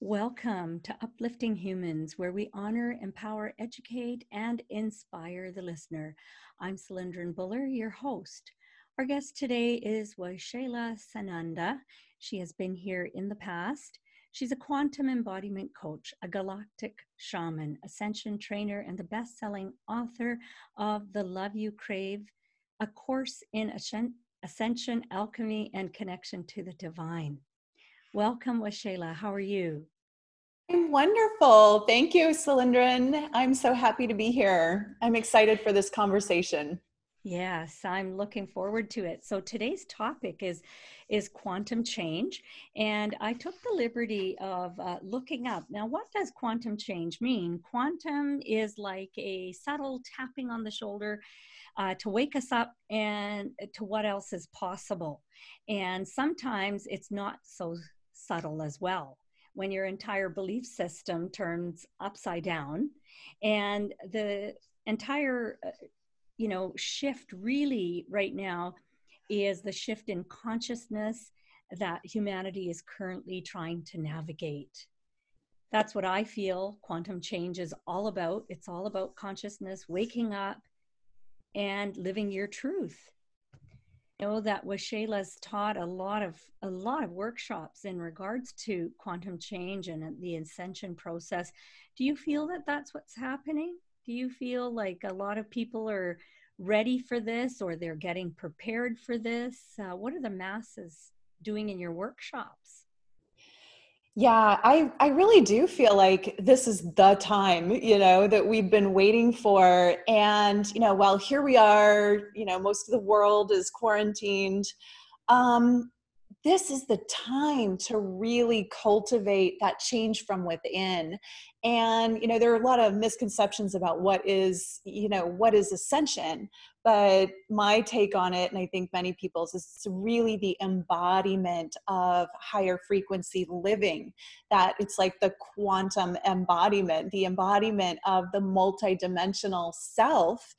Welcome to Uplifting Humans, where we honor, empower, educate, and inspire the listener. I'm Salindran Buller, your host. Our guest today is Waxella Sananda. She has been here in the past. She's a quantum embodiment coach, a galactic shaman, ascension trainer, and the best selling author of The Love You Crave, a course in ascension, alchemy, and connection to the divine. Welcome, Waxella. How are you? I'm wonderful. Thank you, Salindran. I'm so happy to be here. I'm excited for this conversation. Yes, I'm looking forward to it. So today's topic is is quantum change, and I took the liberty of uh, looking up. Now, what does quantum change mean? Quantum is like a subtle tapping on the shoulder uh, to wake us up and to what else is possible. And sometimes it's not so subtle as well. When your entire belief system turns upside down and the entire uh, you know shift really right now is the shift in consciousness that humanity is currently trying to navigate. That's what i feel quantum change is all about. It's all about consciousness waking up and living your truth know that Waxella's taught a lot of a lot of workshops in regards to quantum change and the ascension process. Do you feel that that's what's happening? Do you feel like a lot of people are ready for this or they're getting prepared for this? Uh, what are the masses doing in your workshops? Yeah, I, I really do feel like this is the time, you know, that we've been waiting for. And, you know, while here we are, you know, most of the world is quarantined. Um, this is the time to really cultivate that change from within. And you know there are a lot of misconceptions about what is you know what is ascension but my take on it and i think many people's is really the embodiment of higher frequency living that it's like the quantum embodiment the embodiment of the multidimensional self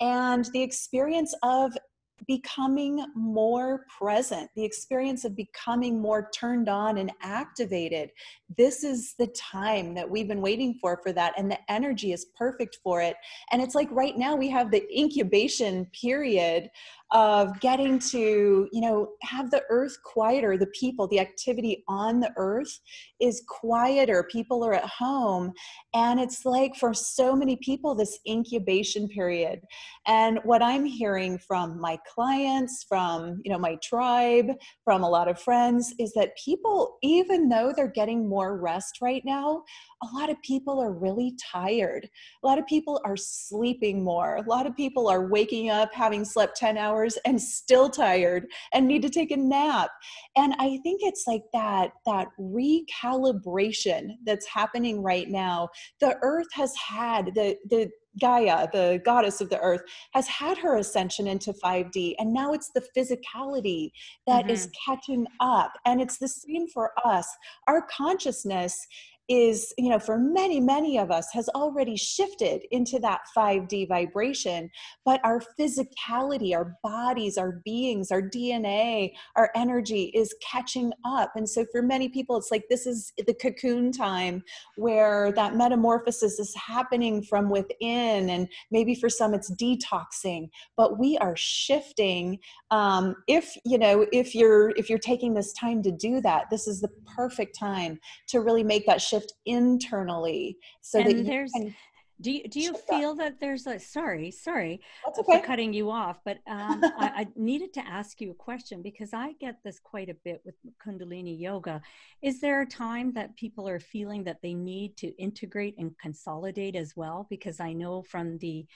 and the experience of becoming more present, the experience of becoming more turned on and activated. This is the time that we've been waiting for for that and the energy is perfect for it. And it's like right now we have the incubation period of getting to you know have the earth quieter the people the activity on the earth is quieter people are at home and it's like for so many people this incubation period and what i'm hearing from my clients from you know my tribe from a lot of friends is that people even though they're getting more rest right now a lot of people are really tired. A lot of people are sleeping more. A lot of people are waking up having slept 10 hours and still tired and need to take a nap. And I think it's like that that recalibration that's happening right now. The earth has had the the Gaia, the goddess of the earth, has had her ascension into 5D, and now it's the physicality that mm-hmm. is catching up. And it's the same for us. Our consciousness is, you know, for many, many of us has already shifted into that 5D vibration, but our physicality, our bodies, our beings, our DNA, our energy is catching up. And so for many people, it's like this is the cocoon time where that metamorphosis is happening from within. And maybe for some, it's detoxing, but we are shifting. Um, if, you know, if you're, if you're taking this time to do that, this is the perfect time to really make that shift shift internally so and that there's can, do you, do you feel that there's a sorry sorry okay. for cutting you off but um, I, I, needed to ask you a question because i get this quite a bit with kundalini yoga. Is there a time that people are feeling that they need to integrate and consolidate as well? Because i know from the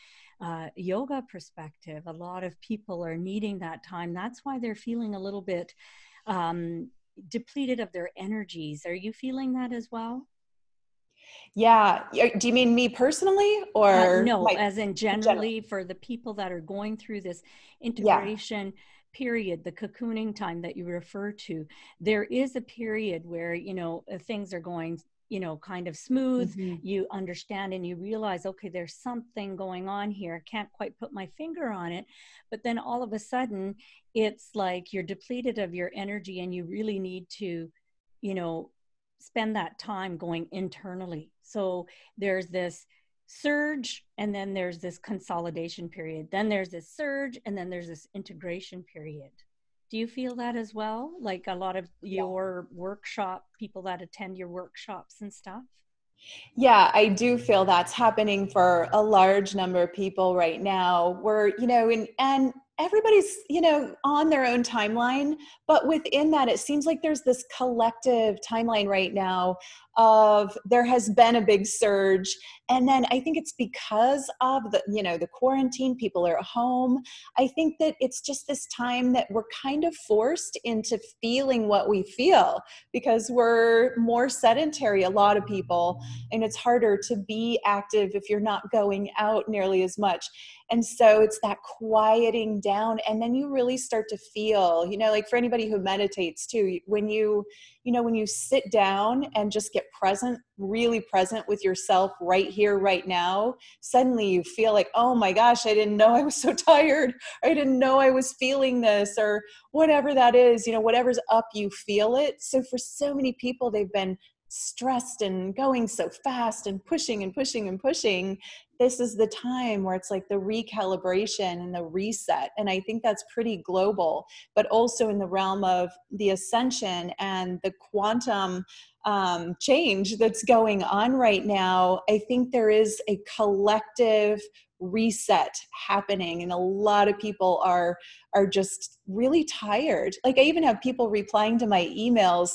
uh, yoga perspective a lot of people are needing that time. That's why they're feeling a little bit um, depleted of their energies. Are you feeling that as well? Yeah. Do you mean me personally or? Uh, no, as in generally general. for the people that are going through this integration yeah. period, the cocooning time that you refer to, there is a period where, you know, things are going you know kind of smooth mm-hmm. you understand and you realize okay there's something going on here I can't quite put my finger on it but then all of a sudden it's like you're depleted of your energy and you really need to you know spend that time going internally. So there's this surge and then there's this consolidation period. Then there's this surge and then there's this integration period. Do you feel that as well? Like a lot of your yeah. workshop people that attend your workshops and stuff? Yeah, I do feel that's happening for a large number of people right now. We're, you know, and and everybody's you know on their own timeline but within that it seems like there's this collective timeline right now of there has been a big surge. And then i think it's because of the you know the quarantine people are at home. I think that it's just this time that we're kind of forced into feeling what we feel because we're more sedentary a lot of people and it's harder to be active if you're not going out nearly as much and so it's that quieting down. And then you really start to feel, you know, like for anybody who meditates too, when you, you know, when you sit down and just get present, really present with yourself right here, right now, suddenly you feel like, oh my gosh, I didn't know I was so tired. I didn't know I was feeling this or whatever that is, you know, whatever's up, you feel it. So for so many people, they've been stressed and going so fast and pushing and pushing and pushing this is the time where it's like the recalibration and the reset and i think that's pretty global but also in the realm of the ascension and the quantum um, change that's going on right now i think there is a collective reset happening and a lot of people are are just really tired. Like i even have people replying to my emails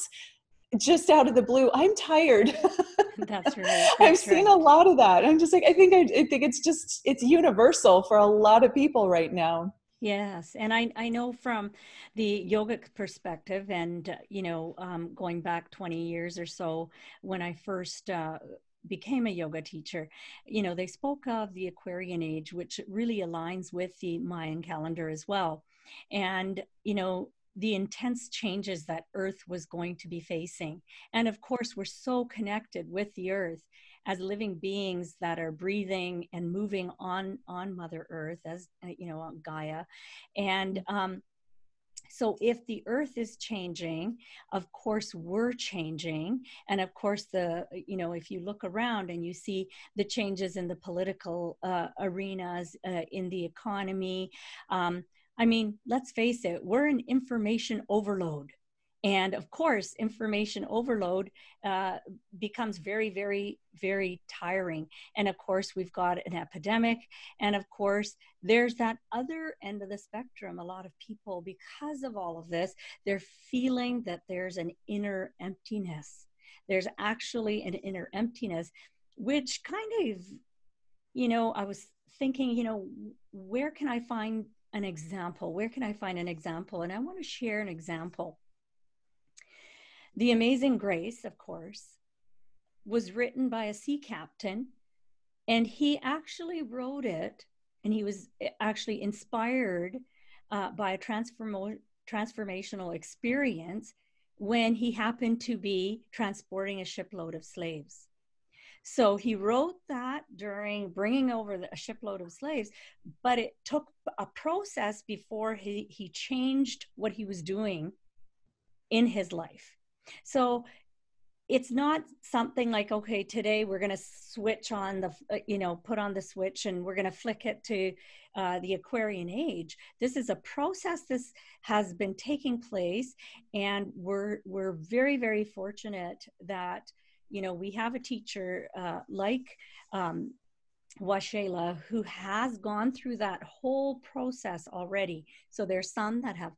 just out of the blue i'm tired. That's right that's i've seen a lot of that i'm just like i think I, I, think it's just it's universal for a lot of people right now. Yes and i i know from the yogic perspective and uh, you know um, going back 20 years or so when i first uh, became a yoga teacher, you know, they spoke of the Aquarian age, which really aligns with the Mayan calendar as well. And, you know, the intense changes that Earth was going to be facing. And of course, we're so connected with the Earth as living beings that are breathing and moving on on Mother Earth, as uh, you know, on Gaia. And um, so, if the Earth is changing, of course we're changing, and of course the you know if you look around and you see the changes in the political uh, arenas, uh, in the economy. Um, I mean, let's face it, we're in information overload. And of course, information overload uh, becomes very, very, very tiring. And of course, we've got an epidemic. And of course, there's that other end of the spectrum. A lot of people, because of all of this, they're feeling that there's an inner emptiness. There's actually an inner emptiness, which kind of, you know, I was thinking, you know, where can I find an example. Where can I find an example? And I want to share an example. The Amazing Grace, of course, was written by a sea captain, and he actually wrote it, and he was actually inspired uh, by a transform- transformational experience when he happened to be transporting a shipload of slaves. So he wrote that during bringing over the, a shipload of slaves, but it took a process before he, he changed what he was doing in his life. So it's not something like okay today we're going to switch on the uh, you know put on the switch and we're going to flick it to uh, the aquarian age this is a process this has been taking place and we're we're very very fortunate that you know, we have a teacher uh, like um, Waxella who has gone through that whole process already. So there's some that have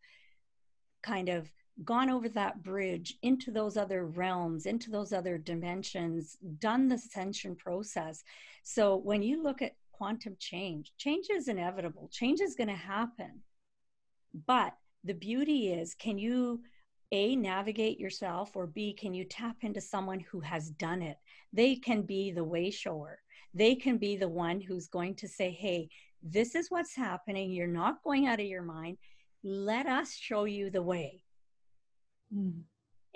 kind of gone over that bridge into those other realms, into those other dimensions, done the ascension process. So when you look at quantum change, change is inevitable, change is going to happen. But the beauty is, can you a navigate yourself or b can you tap into someone who has done it? They can be the way shower. They can be the one who's going to say hey this is what's happening. You're not going out of your mind. Let us show you the way. Mm.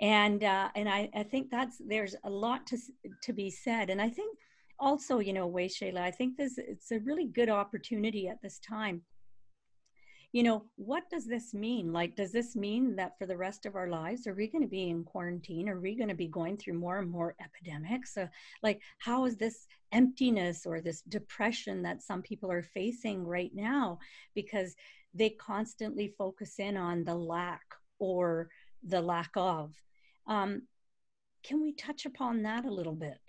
and uh, and I, I think that's there's a lot to to be said. And i think also you know Waxella i think this it's a really good opportunity at this time you know, what does this mean? Like, does this mean that for the rest of our lives, are we going to be in quarantine? Are we going to be going through more and more epidemics? Uh, like, how is this emptiness or this depression that some people are facing right now because they constantly focus in on the lack or the lack of? Um, can we touch upon that a little bit?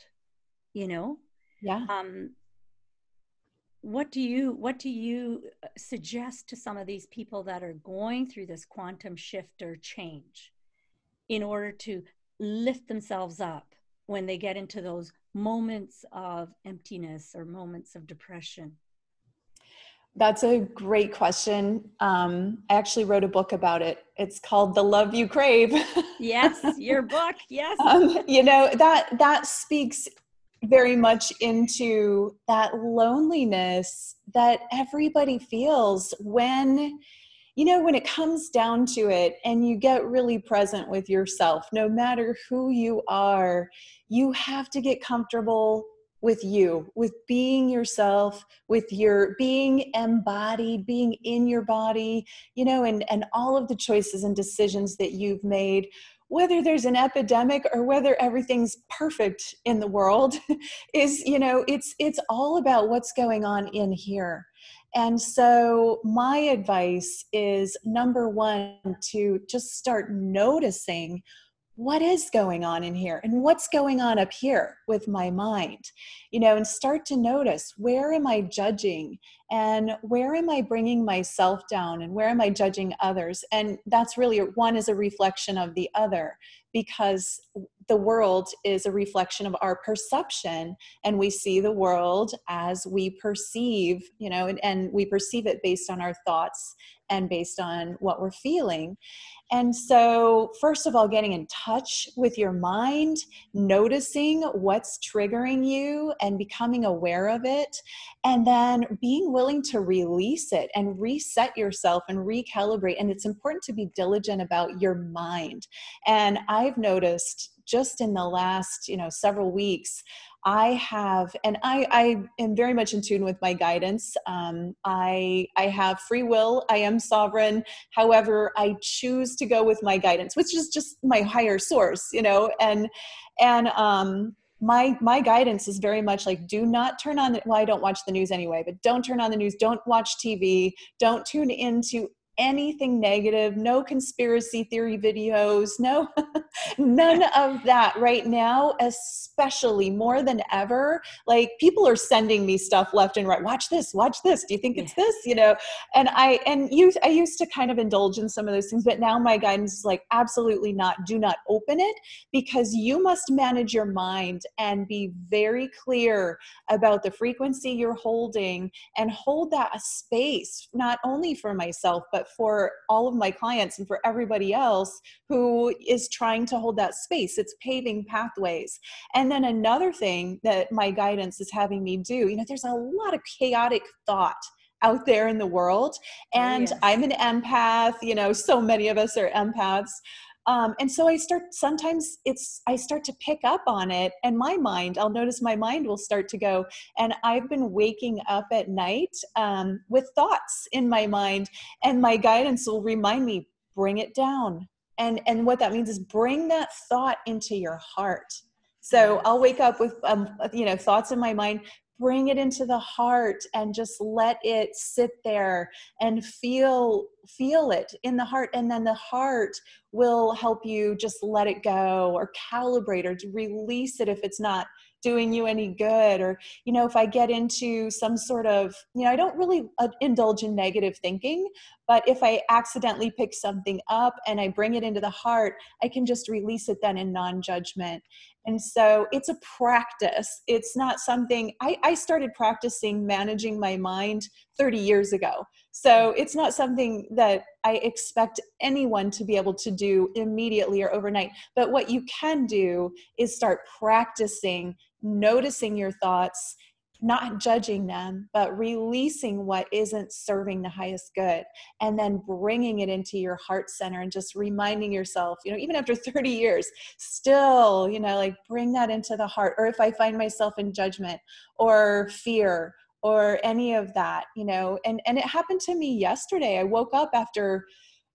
You know? Yeah. Um, what do you what do you uh, suggest to some of these people that are going through this quantum shift or change in order to lift themselves up when they get into those moments of emptiness or moments of depression that's a great question. Um, I actually wrote a book about it. It's called "The Love You Crave." yes, your book. Yes. Um, you know that that speaks very much into that loneliness that everybody feels when you know when it comes down to it and you get really present with yourself no matter who you are you have to get comfortable with you with being yourself with your being embodied being in your body you know and and all of the choices and decisions that you've made whether there's an epidemic or whether everything's perfect in the world is you know it's it's all about what's going on in here. And so my advice is number 1 to just start noticing what is going on in here? And what's going on up here with my mind? You know and start to notice where am i judging? And where am i bringing myself down? And where am i judging others? And that's really one is a reflection of the other because the world is a reflection of our perception and we see the world as we perceive you know and, and we perceive it based on our thoughts and based on what we're feeling and so, first of all, getting in touch with your mind, noticing what's triggering you and becoming aware of it, and then being willing to release it and reset yourself and recalibrate. And it's important to be diligent about your mind. And I've noticed just in the last, you know, several weeks, I have, and I, I am very much in tune with my guidance. Um, I, I have free will. I am sovereign. However, I choose to go with my guidance, which is just my higher source, you know, and, and, um, my my guidance is very much like do not turn on the, well i don't watch the news anyway but don't turn on the news don't watch tv don't tune into anything negative, no conspiracy theory videos, no, none of that right now, especially more than ever. Like people are sending me stuff left and right. Watch this, watch this. Do you think it's this? You know, and I, and you, I used to kind of indulge in some of those things, but now my guidance is like, absolutely not. Do not open it because you must manage your mind and be very clear about the frequency you're holding and hold that space, not only for myself, but for all of my clients and for everybody else who is trying to hold that space. It's paving pathways. And then another thing that my guidance is having me do, you know, there's a lot of chaotic thought out there in the world. Oh, and yes. I'm an empath, you know, so many of us are empaths um, and so i start sometimes it's i start to pick up on it and my mind i'll notice my mind will start to go. And i've been waking up at night um, with thoughts in my mind and my guidance will remind me bring it down. And and what that means is bring that thought into your heart. So I'll wake up with um, you know thoughts in my mind bring it into the heart and just let it sit there and feel feel it in the heart. And then the heart will help you just let it go or calibrate or release it if it's not doing you any good. Or you know if i get into some sort of you know i don't really uh, indulge in negative thinking but if i accidentally pick something up and i bring it into the heart i can just release it then in non-judgment. And so it's a practice. It's not something I, I started practicing managing my mind 30 years ago. So it's not something that I expect anyone to be able to do immediately or overnight. But what you can do is start practicing noticing your thoughts, not judging them, but releasing what isn't serving the highest good, and then bringing it into your heart center and just reminding yourself, you know, even after 30 years, still, you know, like bring that into the heart. Or if I find myself in judgment or fear or any of that you know and and it happened to me yesterday i woke up after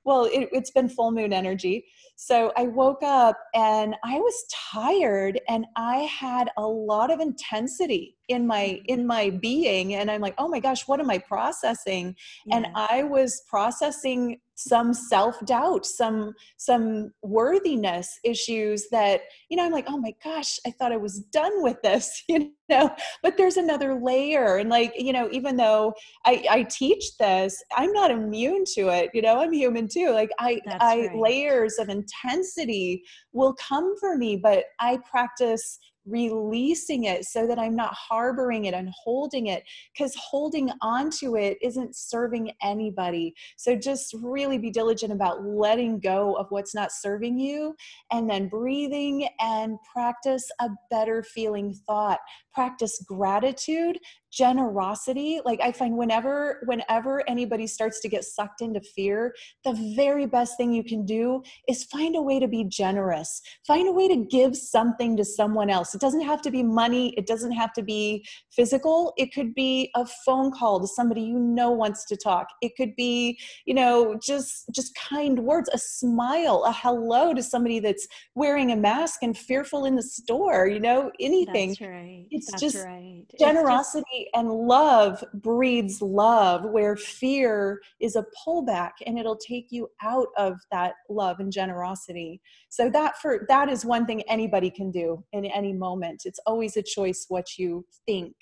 well it, has been full moon energy so i woke up and i was tired and i had a lot of intensity in my in my being and i'm like oh my gosh what am i processing yeah. and i was processing some self-doubt some some worthiness issues that you know i'm like oh my gosh i thought i was done with this you know but there's another layer and like you know even though i i teach this i'm not immune to it you know i'm human too like i That's i right. layers of intensity will come for me but i practice releasing it so that I'm not harboring it and holding it because holding on to it isn't serving anybody. So just really be diligent about letting go of what's not serving you and then breathing and practice a better feeling thought. Practice gratitude generosity like i find whenever whenever anybody starts to get sucked into fear the very best thing you can do is find a way to be generous. Find a way to give something to someone else. It doesn't have to be money. It doesn't have to be physical. It could be a phone call to somebody you know wants to talk. It could be you know just just kind words a smile a hello to somebody that's wearing a mask and fearful in the store you know anything. That's right. it's That's just right. generosity it's just- and love breeds love where fear is a pullback and it'll take you out of that love and generosity. So that for that is one thing anybody can do in any moment. It's always a choice what you think.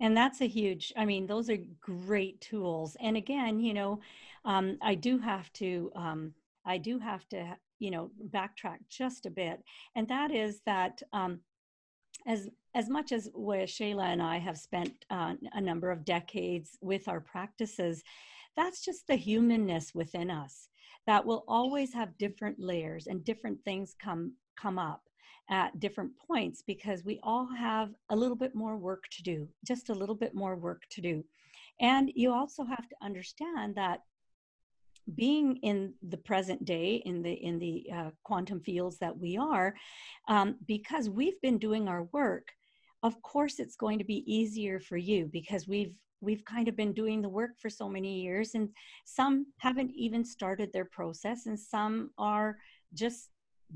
And that's a huge i mean those are great tools. And again you know um, i do have to um, i do have to you know backtrack just a bit. And that is that um, as as much as where Shayla and I have spent uh, a number of decades with our practices, that's just the humanness within us that will always have different layers and different things come come up at different points because we all have a little bit more work to do, just a little bit more work to do. And you also have to understand that being in the present day in the in the uh, quantum fields that we are um, because we've been doing our work of course it's going to be easier for you because we've we've kind of been doing the work for so many years and some haven't even started their process and some are just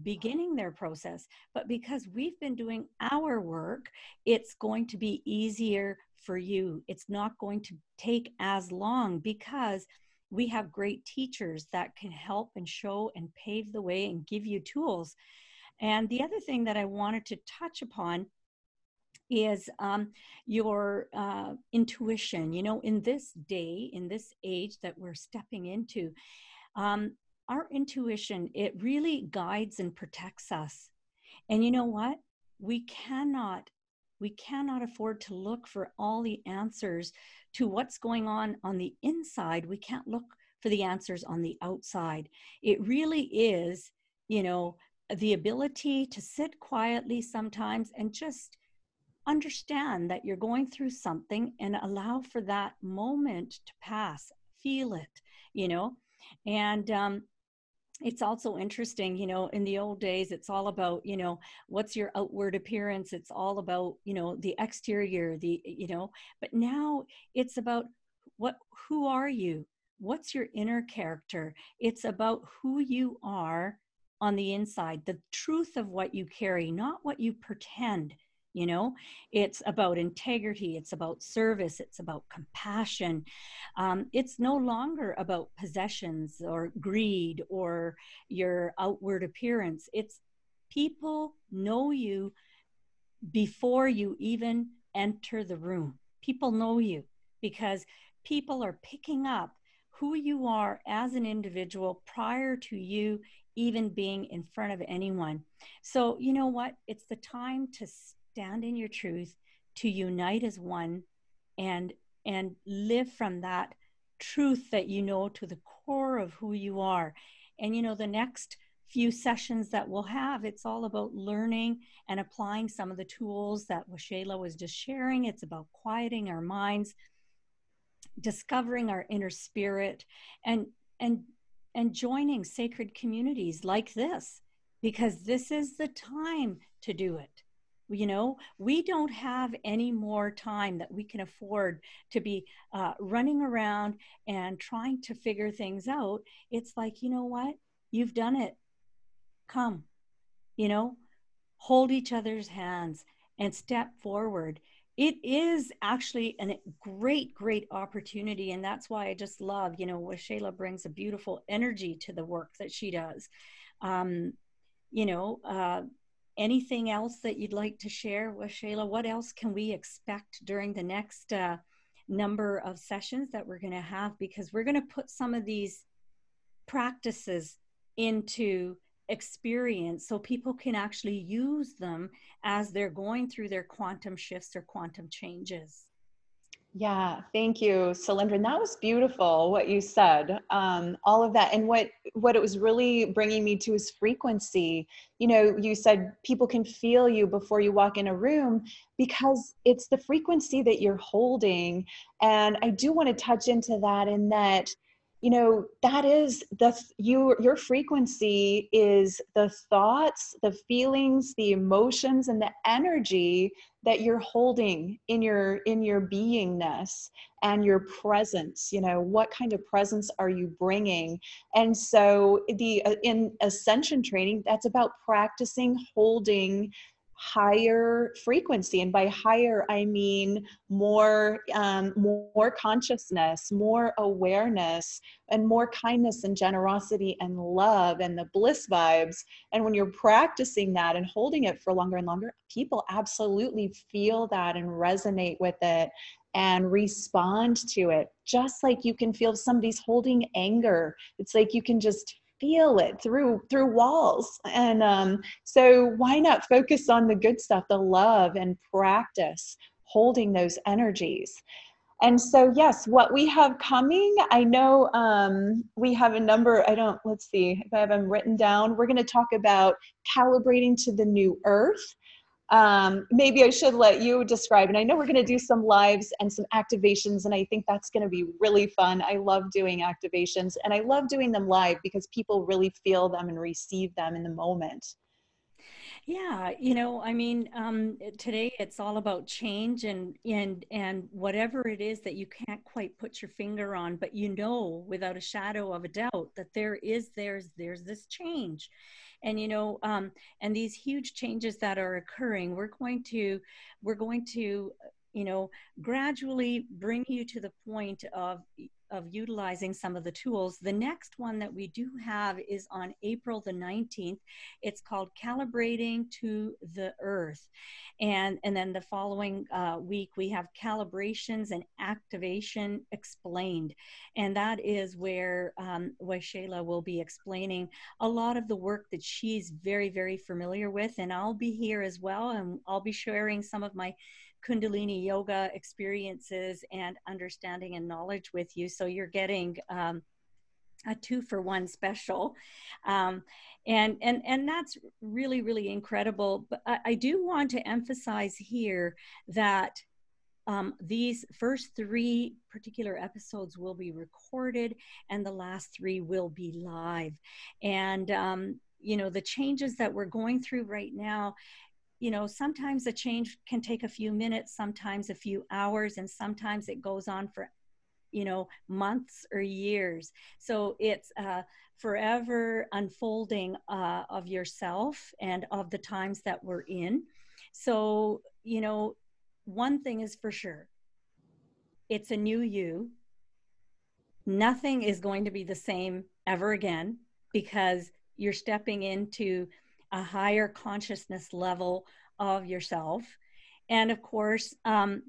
beginning their process. But because we've been doing our work it's going to be easier for you. It's not going to take as long because we have great teachers that can help and show and pave the way and give you tools. And the other thing that i wanted to touch upon is um, your uh, intuition. You know, in this day, in this age that we're stepping into, um, our intuition, it really guides and protects us. And you know what? We cannot we cannot afford to look for all the answers to what's going on on the inside. We can't look for the answers on the outside. It really is, you know, the ability to sit quietly sometimes and just understand that you're going through something and allow for that moment to pass feel it you know? And um, it's also interesting you know in the old days it's all about you know what's your outward appearance? It's all about you know the exterior the you know? But now it's about what who are you? What's your inner character? It's about who you are on the inside the truth of what you carry not what you pretend you know? It's about integrity it's about service it's about compassion. Um, it's no longer about possessions or greed or your outward appearance. It's people know you before you even enter the room. People know you because people are picking up who you are as an individual prior to you even being in front of anyone. So you know what? It's the time to stand in your truth, to unite as one and and live from that truth that you know to the core of who you are. And you know, the next few sessions that we'll have, it's all about learning and applying some of the tools that Shayla was just sharing. It's about quieting our minds, discovering our inner spirit, and and and joining sacred communities like this, because this is the time to do it you know we don't have any more time that we can afford to be uh, running around and trying to figure things out. It's like you know what? You've done it. Come you know hold each other's hands and step forward. It is actually a great great opportunity and that's why i just love you know what Shayla brings a beautiful energy to the work that she does. Um, you know uh, anything else that you'd like to share with Shayla? What else can we expect during the next uh, number of sessions that we're going to have? Because we're going to put some of these practices into experience so people can actually use them as they're going through their quantum shifts or quantum changes. Yeah, thank you. And that was beautiful what you said. Um, all of that, and what what it was really bringing me to is frequency. You know, you said people can feel you before you walk in a room because it's the frequency that you're holding. And I do want to touch into that in that you know that is the you your frequency is the thoughts the feelings the emotions and the energy that you're holding in your in your beingness and your presence you know what kind of presence are you bringing? And so the uh, in ascension training that's about practicing holding higher frequency. And by higher i mean more um, more consciousness more awareness and more kindness and generosity and love and the bliss vibes. And when you're practicing that and holding it for longer and longer people absolutely feel that and resonate with it and respond to it. Just like you can feel somebody's holding anger. It's like you can just feel it through through walls. And um, so why not focus on the good stuff the love and practice holding those energies? And so yes what we have coming i know um, we have a number i don't let's see if i have them written down we're going to talk about calibrating to the new earth um, maybe I should let you describe. And I know we're going to do some lives and some activations, and I think that's going to be really fun. I love doing activations, and I love doing them live because people really feel them and receive them in the moment. Yeah, you know, I mean, um, today it's all about change and and and whatever it is that you can't quite put your finger on, but you know without a shadow of a doubt that there is there's there's this change, and you know um, and these huge changes that are occurring we're going to we're going to you know gradually bring you to the point of of utilizing some of the tools. The next one that we do have is on April the 19th. It's called Calibrating to the Earth. And, and then the following uh, week, we have calibrations and activation explained. And that is where, um, where Shayla will be explaining a lot of the work that she's very, very familiar with. And I'll be here as well, and I'll be sharing some of my Kundalini yoga experiences and understanding and knowledge with you. So you're getting um, a two for one special. Um, and, and, and that's really, really incredible. But I, I do want to emphasize here that um, these first three particular episodes will be recorded and the last three will be live. And, um, you know, the changes that we're going through right now you know, sometimes a change can take a few minutes, sometimes a few hours, and sometimes it goes on for, you know, months or years. So it's uh, forever unfolding uh, of yourself and of the times that we're in. So, you know, one thing is for sure it's a new you. Nothing is going to be the same ever again because you're stepping into a higher consciousness level of yourself. And of course, um,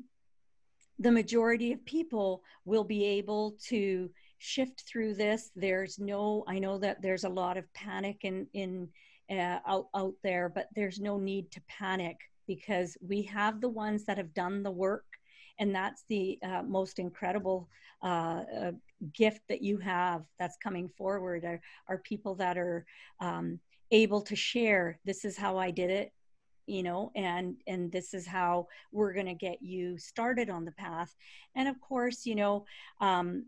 the majority of people will be able to shift through this. There's no, I know that there's a lot of panic in, in uh, out, out there, but there's no need to panic because we have the ones that have done the work. And that's the uh, most incredible uh, uh gift that you have that's coming forward are, are people that are um, able to share this is how i did it you know and and this is how we're going to get you started on the path. And of course you know um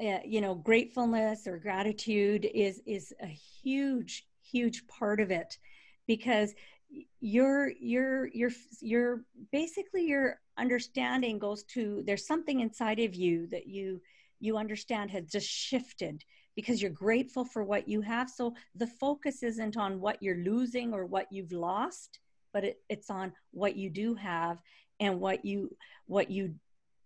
uh, you know gratefulness or gratitude is is a huge huge part of it because your your your your basically your understanding goes to there's something inside of you that you you understand has just shifted because you're grateful for what you have. So the focus isn't on what you're losing or what you've lost but it, it's on what you do have and what you what you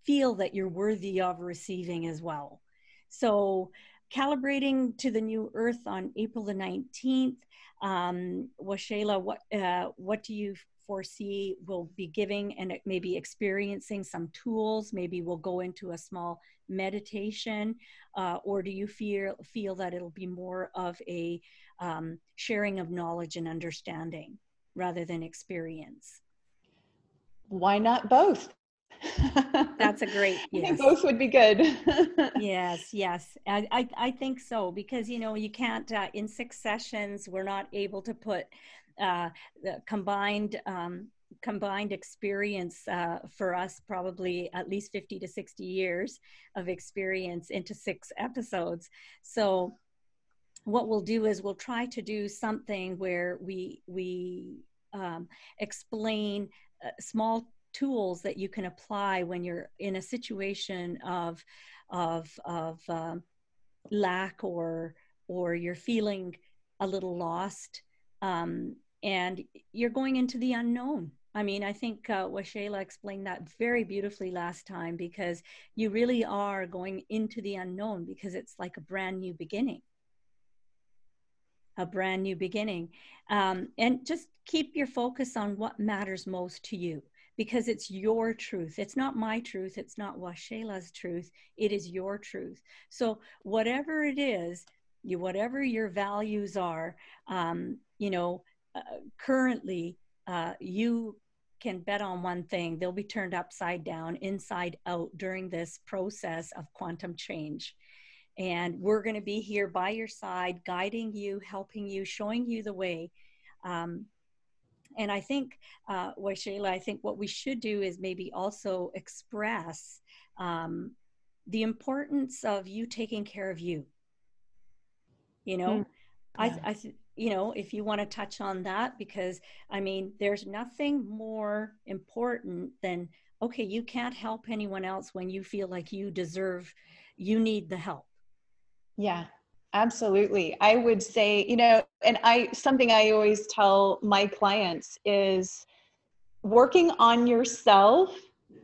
feel that you're worthy of receiving as well. So calibrating to the new earth on april the 19th um, what uh, what do you foresee We'll be giving and maybe experiencing some tools? Maybe we'll go into a small meditation, uh, or do you feel feel that it'll be more of a um, sharing of knowledge and understanding rather than experience? Why not both? That's a great yes. both would be good. yes, yes. I, I, I, think so because you know you can't uh, in six sessions we're not able to put uh, the combined um, combined experience uh, for us probably at least 50 to 60 years of experience into six episodes so what we'll do is we'll try to do something where we we um, explain uh, small tools that you can apply when you're in a situation of of of um, lack or or you're feeling a little lost um, and you're going into the unknown I mean, I think uh, explained that very beautifully last time because you really are going into the unknown because it's like a brand new beginning. A brand new beginning. Um, and just keep your focus on what matters most to you because it's your truth. It's not my truth. It's not Waxella's truth. It is your truth. So whatever it is, you whatever your values are, um, you know, uh, currently uh, you can bet on one thing: they'll be turned upside down, inside out during this process of quantum change. And we're going to be here by your side, guiding you, helping you, showing you the way. Um, and I think, uh, Waxella, I think what we should do is maybe also express um, the importance of you taking care of you. You know, mm, yeah. I, I, you know, if you want to touch on that, because I mean, there's nothing more important than, okay, you can't help anyone else when you feel like you deserve, you need the help. Yeah, Absolutely. I would say, you know, and I something I always tell my clients is working on yourself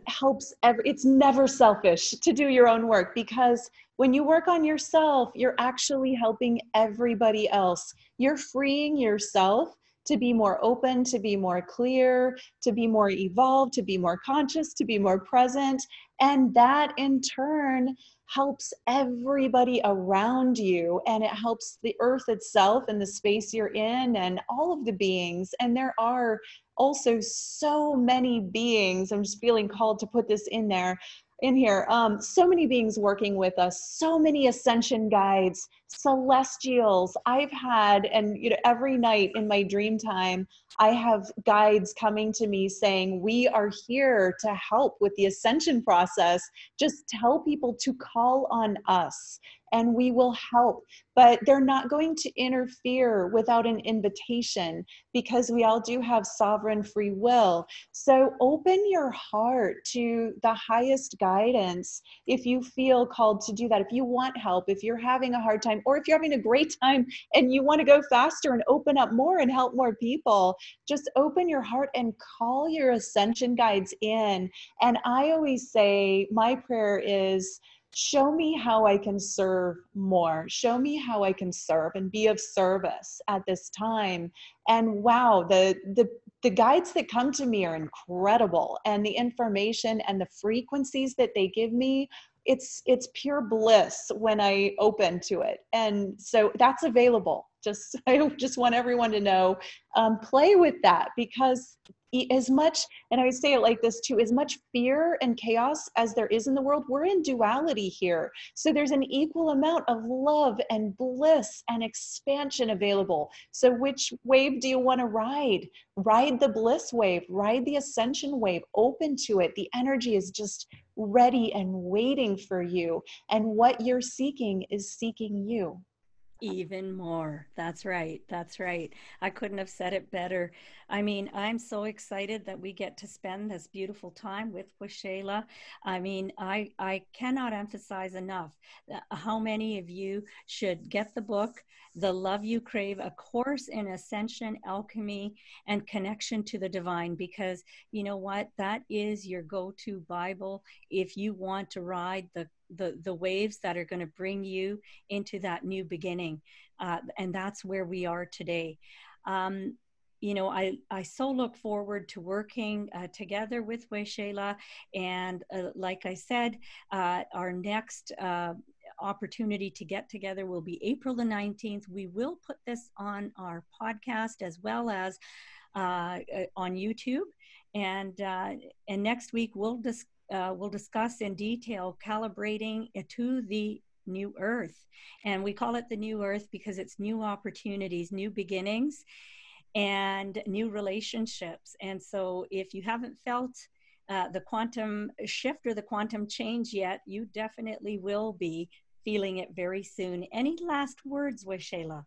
helps every it's never selfish to do your own work because when you work on yourself, you're actually helping everybody else. You're freeing yourself to be more open, to be more clear, to be more evolved, to be more conscious, to be more present. And that in turn helps everybody around you and it helps the earth itself and the space you're in and all of the beings. And there are also so many beings. I'm just feeling called to put this in there in here. Um, so many beings working with us, so many ascension guides, celestials. I've had, and you know, every night in my dream time, I have guides coming to me saying, We are here to help with the ascension process. Just tell people to call on us and we will help. But they're not going to interfere without an invitation because we all do have sovereign free will. So open your heart to the highest guidance if you feel called to do that. If you want help, if you're having a hard time, or if you're having a great time and you want to go faster and open up more and help more people, just open your heart and call your ascension guides in. And I always say, my prayer is, show me how I can serve more. Show me how I can serve and be of service at this time. And wow, the the the guides that come to me are incredible and the information and the frequencies that they give me it's it's pure bliss when i open to it. And so that's available. Just i just want everyone to know um, play with that because as much and i would say it like this too as much fear and chaos as there is in the world we're in duality here. So there's an equal amount of love and bliss and expansion available. So which wave do you want to ride? Ride the bliss wave ride the ascension wave open to it. The energy is just ready and waiting for you. And what you're seeking is seeking you even more. That's right. That's right. I couldn't have said it better. I mean, I'm so excited that we get to spend this beautiful time with Waxella. I mean, I I cannot emphasize enough uh, how many of you should get the book, The Love You Crave: A Course in Ascension, Alchemy, and Connection to the Divine because you know what? That is your go-to Bible if you want to ride the the the waves that are going to bring you into that new beginning uh, and that's where we are today um, you know, I, I so look forward to working uh, together with Waxella. And uh, like I said, uh, our next uh, opportunity to get together will be April the 19th. We will put this on our podcast as well as uh, on YouTube. And, and next week we'll discuss uh, we'll discuss in detail calibrating to the new earth. And we call it the new earth because it's new opportunities, new beginnings, and new relationships. And so if you haven't felt uh, the quantum shift or the quantum change yet, you definitely will be feeling it very soon. Any last words, Waxella?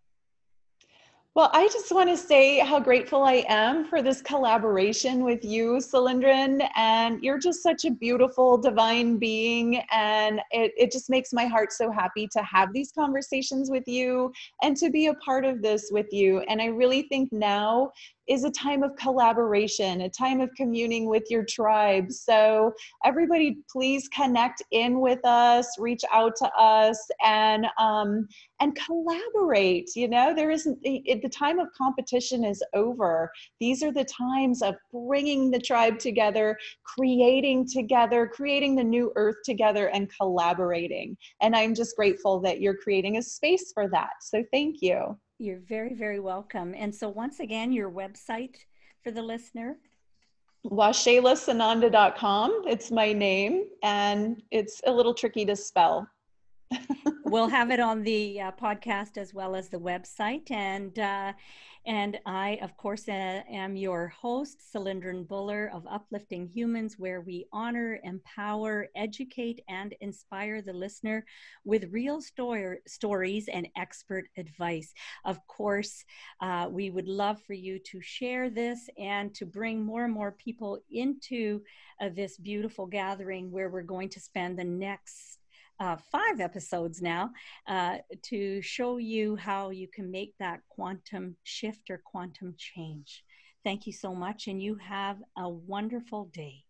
Well, I just want to say how grateful I am for this collaboration with you, Salindran. And you're just such a beautiful, divine being. And it, it just makes my heart so happy to have these conversations with you and to be a part of this with you. And I really think now is a time of collaboration, a time of communing with your tribe. So, everybody, please connect in with us, reach out to us, and um, and collaborate. You know, there isn't the time of competition is over. These are the times of bringing the tribe together, creating together, creating the new earth together, and collaborating. And I'm just grateful that you're creating a space for that. So, thank you. You're very, very welcome. And so, once again, your website for the listener waxellasananda.com. It's my name, and it's a little tricky to spell. We'll have it on the uh, podcast as well as the website. And uh, and I, of course, uh, am your host, Salindran Buller of Uplifting Humans, where we honor, empower, educate, and inspire the listener with real story, stories and expert advice. Of course, uh, we would love for you to share this and to bring more and more people into uh, this beautiful gathering where we're going to spend the next uh, five episodes now uh, to show you how you can make that quantum shift or quantum change. Thank you so much, and you have a wonderful day.